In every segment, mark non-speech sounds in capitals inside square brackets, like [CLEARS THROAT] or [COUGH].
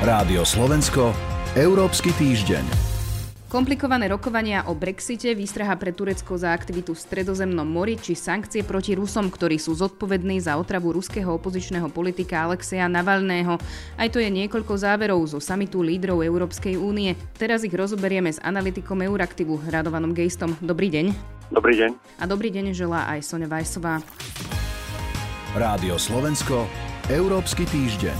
Rádio Slovensko, Európsky týždeň. Komplikované rokovania o Brexite, výstraha pre Turecko za aktivitu v Stredozemnom mori či sankcie proti Rusom, ktorí sú zodpovední za otravu ruského opozičného politika Alexeja Navalného. Aj to je niekoľko záverov zo samitu lídrov Európskej únie. Teraz ich rozoberieme s analytikom Euraktivu Radovanom Gejstom. Dobrý deň. Dobrý deň. A dobrý deň želá aj Sonja Vajsová. Rádio Slovensko, Európsky týždeň.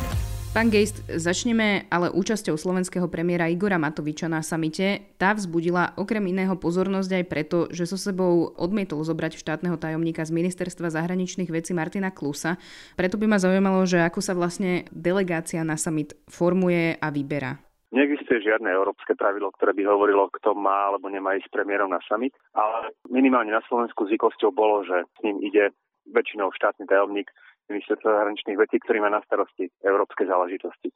Pán Gejst, začneme ale účasťou slovenského premiéra Igora Matoviča na samite. Tá vzbudila okrem iného pozornosť aj preto, že so sebou odmietol zobrať štátneho tajomníka z Ministerstva zahraničných vecí Martina Klusa. Preto by ma zaujímalo, že ako sa vlastne delegácia na summit formuje a vyberá. Neexistuje žiadne európske pravidlo, ktoré by hovorilo, kto má alebo nemá ísť premiérom na summit, ale minimálne na Slovensku zvykosťou bolo, že s ním ide väčšinou štátny tajomník ministerstva zahraničných vecí, ktorý má na starosti európske záležitosti.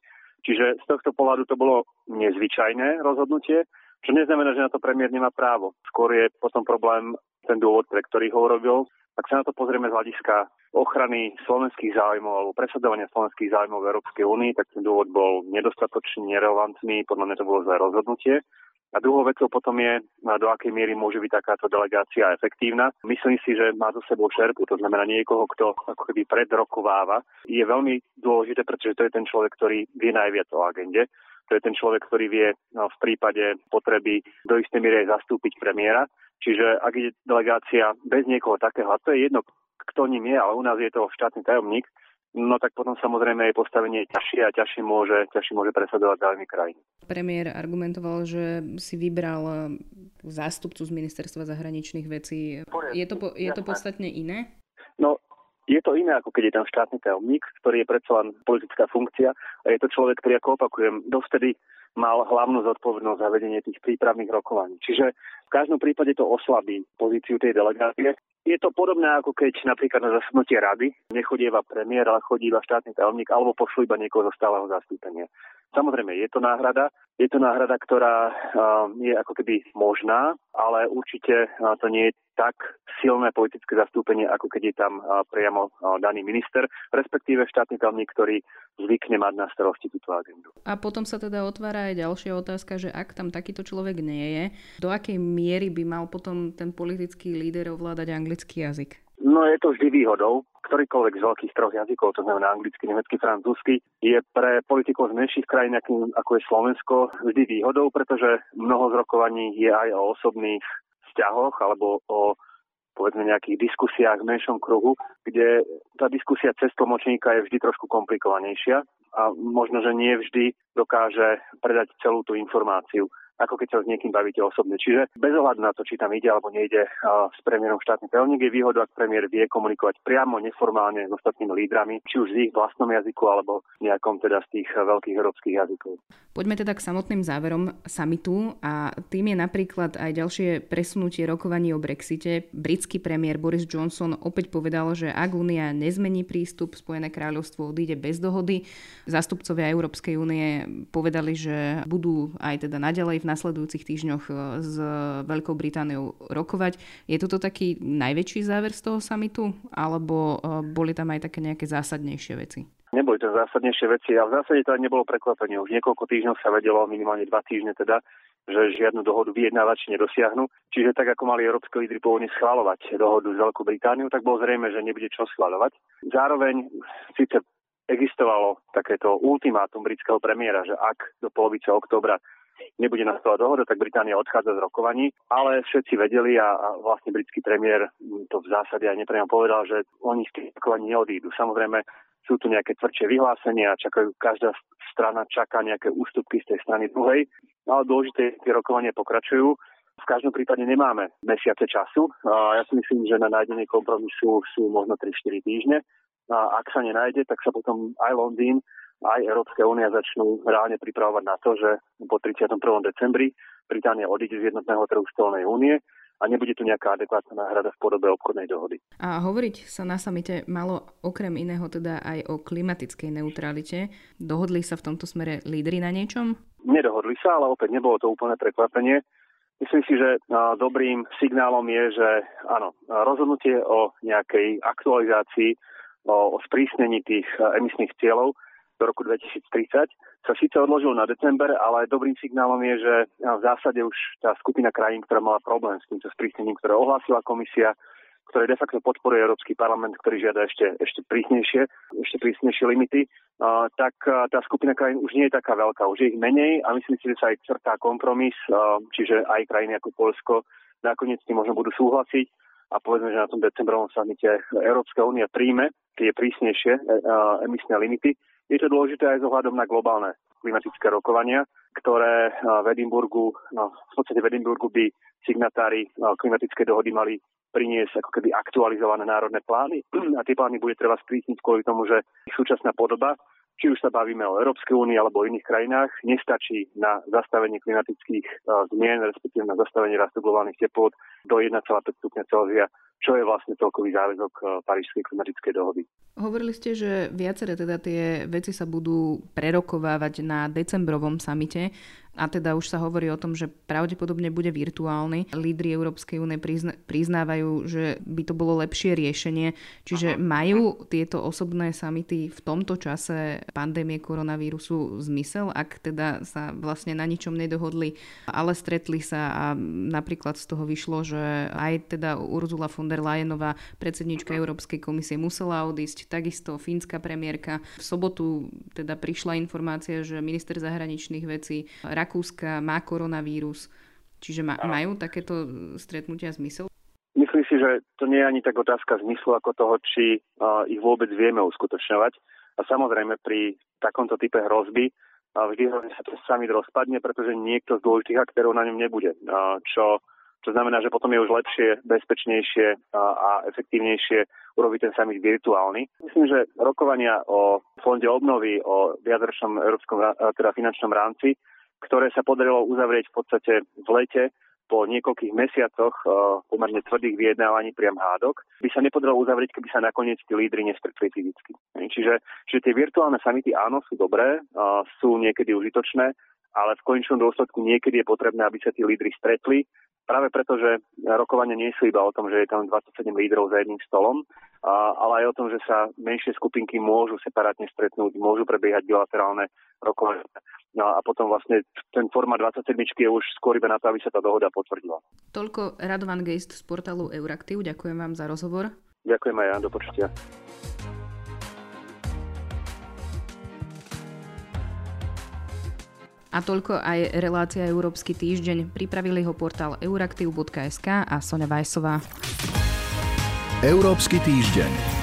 Čiže z tohto pohľadu to bolo nezvyčajné rozhodnutie, čo neznamená, že na to premiér nemá právo. Skôr je potom problém ten dôvod, pre ktorý ho urobil. Ak sa na to pozrieme z hľadiska ochrany slovenských záujmov alebo presadzovania slovenských záujmov v Európskej únii, tak ten dôvod bol nedostatočne nerelevantný, podľa mňa to bolo zlé rozhodnutie. A druhou vecou potom je, do akej miery môže byť takáto delegácia efektívna. Myslím si, že má zo sebou šerpu, to znamená niekoho, kto ako keby predrokováva. Je veľmi dôležité, pretože to je ten človek, ktorý vie najviac o agende. To je ten človek, ktorý vie no, v prípade potreby do istej miery aj zastúpiť premiéra. Čiže ak je delegácia bez niekoho takého, a to je jedno, kto ním je, ale u nás je to štátny tajomník, no tak potom samozrejme jej postavenie je ťažšie a ťažšie môže, ťažšie môže presadovať záujmy krajiny. Premiér argumentoval, že si vybral eh, zástupcu z ministerstva zahraničných vecí. Je to, je to podstatne iné? No, je to iné, ako keď je tam štátny tajomník, ktorý je predsa len politická funkcia a je to človek, ktorý, ako opakujem, dovtedy mal hlavnú zodpovednosť za vedenie tých prípravných rokovaní. Čiže v každom prípade to oslabí pozíciu tej delegácie. Je to podobné ako keď napríklad na zasadnutie rady nechodieva premiér, ale chodí iba štátny tajomník alebo pošlu iba niekoho zo stáleho zastúpenia. Samozrejme, je to náhrada. Je to náhrada, ktorá je ako keby možná, ale určite to nie je tak silné politické zastúpenie, ako keď je tam priamo daný minister, respektíve štátny tajomník, ktorý zvykne mať na starosti túto agendu. A potom sa teda otvára aj ďalšia otázka, že ak tam takýto človek nie je, do akej miery by mal potom ten politický líder ovládať anglický jazyk? No je to vždy výhodou. Ktorýkoľvek z veľkých troch jazykov, to znamená anglicky, nemecky, francúzsky, je pre politikov z menších krajín, ako je Slovensko, vždy výhodou, pretože mnoho z rokovaní je aj o osobných vzťahoch alebo o povedzme nejakých diskusiách v menšom kruhu, kde tá diskusia cez tlmočníka je vždy trošku komplikovanejšia a možno, že nie vždy dokáže predať celú tú informáciu ako keď sa s niekým bavíte osobne. Čiže bez ohľadu na to, či tam ide alebo nejde s premiérom štátny tajomník, je výhoda, ak premiér vie komunikovať priamo, neformálne s ostatnými lídrami, či už v ich vlastnom jazyku alebo nejakom teda z tých veľkých európskych jazykov. Poďme teda k samotným záverom samitu a tým je napríklad aj ďalšie presunutie rokovaní o Brexite. Britský premiér Boris Johnson opäť povedal, že ak Únia nezmení prístup, Spojené kráľovstvo odíde bez dohody. Zástupcovia Európskej únie povedali, že budú aj teda naďalej v nasledujúcich týždňoch e, s Veľkou Britániou rokovať. Je toto taký najväčší záver z toho samitu, alebo e, boli tam aj také nejaké zásadnejšie veci? Neboli to zásadnejšie veci a v zásade to aj nebolo prekvapenie. Už niekoľko týždňov sa vedelo, minimálne dva týždne teda, že žiadnu dohodu vyjednávači nedosiahnu. Čiže tak, ako mali európske lídry pôvodne schváľovať dohodu s Veľkou Britániou, tak bolo zrejme, že nebude čo schváľovať. Zároveň síce existovalo takéto ultimátum britského premiéra, že ak do polovice októbra nebude nastavovať dohoda, tak Británia odchádza z rokovaní, ale všetci vedeli a, a vlastne britský premiér to v zásade aj nepriamo povedal, že oni z tých rokovaní neodídu. Samozrejme, sú tu nejaké tvrdšie vyhlásenia, čakajú, každá strana čaká nejaké ústupky z tej strany druhej, ale dôležité tie rokovania pokračujú. V každom prípade nemáme mesiace času. A ja si myslím, že na nájdenie kompromisu sú možno 3-4 týždne. A ak sa nenájde, tak sa potom aj Londýn aj Európska únia začnú reálne pripravovať na to, že po 31. decembri Británia odíde z jednotného trhu stolnej únie a nebude tu nejaká adekvátna náhrada v podobe obchodnej dohody. A hovoriť sa na samite malo okrem iného teda aj o klimatickej neutralite. Dohodli sa v tomto smere lídry na niečom? Nedohodli sa, ale opäť nebolo to úplné prekvapenie. Myslím si, že dobrým signálom je, že áno, rozhodnutie o nejakej aktualizácii o, sprísnení tých emisných cieľov do roku 2030 sa síce odložil na december, ale dobrým signálom je, že v zásade už tá skupina krajín, ktorá mala problém s týmto sprísnením, ktoré ohlásila komisia, ktoré de facto podporuje Európsky parlament, ktorý žiada ešte, ešte prísnejšie, ešte prísnejšie limity, uh, tak tá skupina krajín už nie je taká veľká, už je ich menej a myslím si, že sa aj črtá kompromis, čiže aj krajiny ako Polsko nakoniec s tým možno budú súhlasiť a povedzme, že na tom decembrovom samite Európska únia príjme tie prísnejšie emisné limity, je to dôležité aj z ohľadom na globálne klimatické rokovania, ktoré v Edinburgu, no, v podstate v Edinburgu by signatári klimatické dohody mali priniesť ako keby aktualizované národné plány. [CLEARS THROAT] A tie plány bude treba sprísniť kvôli tomu, že súčasná podoba či už sa bavíme o Európskej únii alebo o iných krajinách, nestačí na zastavenie klimatických zmien, respektíve na zastavenie rastu globálnych teplot do 1,5 stupňa Celzia, čo je vlastne celkový záväzok Parížskej klimatickej dohody. Hovorili ste, že viaceré teda tie veci sa budú prerokovávať na decembrovom samite a teda už sa hovorí o tom, že pravdepodobne bude virtuálny. Lídry Európskej únie prizna- priznávajú, že by to bolo lepšie riešenie. Čiže Aha. majú tieto osobné samity v tomto čase pandémie koronavírusu zmysel, ak teda sa vlastne na ničom nedohodli, ale stretli sa a napríklad z toho vyšlo, že aj teda Urzula von der Leyenová, predsednička Európskej komisie, musela odísť, takisto fínska premiérka. V sobotu teda prišla informácia, že minister zahraničných vecí Rakúska má koronavírus. Čiže ma, majú takéto stretnutia zmysel? Myslím si, že to nie je ani tak otázka zmyslu ako toho, či uh, ich vôbec vieme uskutočňovať. A samozrejme pri takomto type hrozby uh, vždy sa to sami rozpadne, pretože niekto z dôležitých aktérov na ňom nebude. Uh, čo, čo znamená, že potom je už lepšie, bezpečnejšie uh, a efektívnejšie urobiť ten summit virtuálny. Myslím, že rokovania o fonde obnovy, o viacročnom európskom teda finančnom rámci ktoré sa podarilo uzavrieť v podstate v lete po niekoľkých mesiacoch uh, pomerne tvrdých vyjednávaní priam hádok, by sa nepodarilo uzavrieť, keby sa nakoniec tí lídry nestretli fyzicky. Čiže, čiže tie virtuálne samity áno, sú dobré, uh, sú niekedy užitočné, ale v konečnom dôsledku niekedy je potrebné, aby sa tí lídry stretli, práve preto, že rokovania nie sú iba o tom, že je tam 27 lídrov za jedným stolom, ale aj o tom, že sa menšie skupinky môžu separátne stretnúť, môžu prebiehať bilaterálne rokovania. No a potom vlastne ten format 27 je už skôr iba na to, aby sa tá dohoda potvrdila. Toľko Radovan Geist z portálu Euraktiv. Ďakujem vám za rozhovor. Ďakujem aj ja, do počutia. A toľko aj relácia Európsky týždeň. Pripravili ho portál euraktiv.sk a Sonja Vajsová. Európsky týždeň.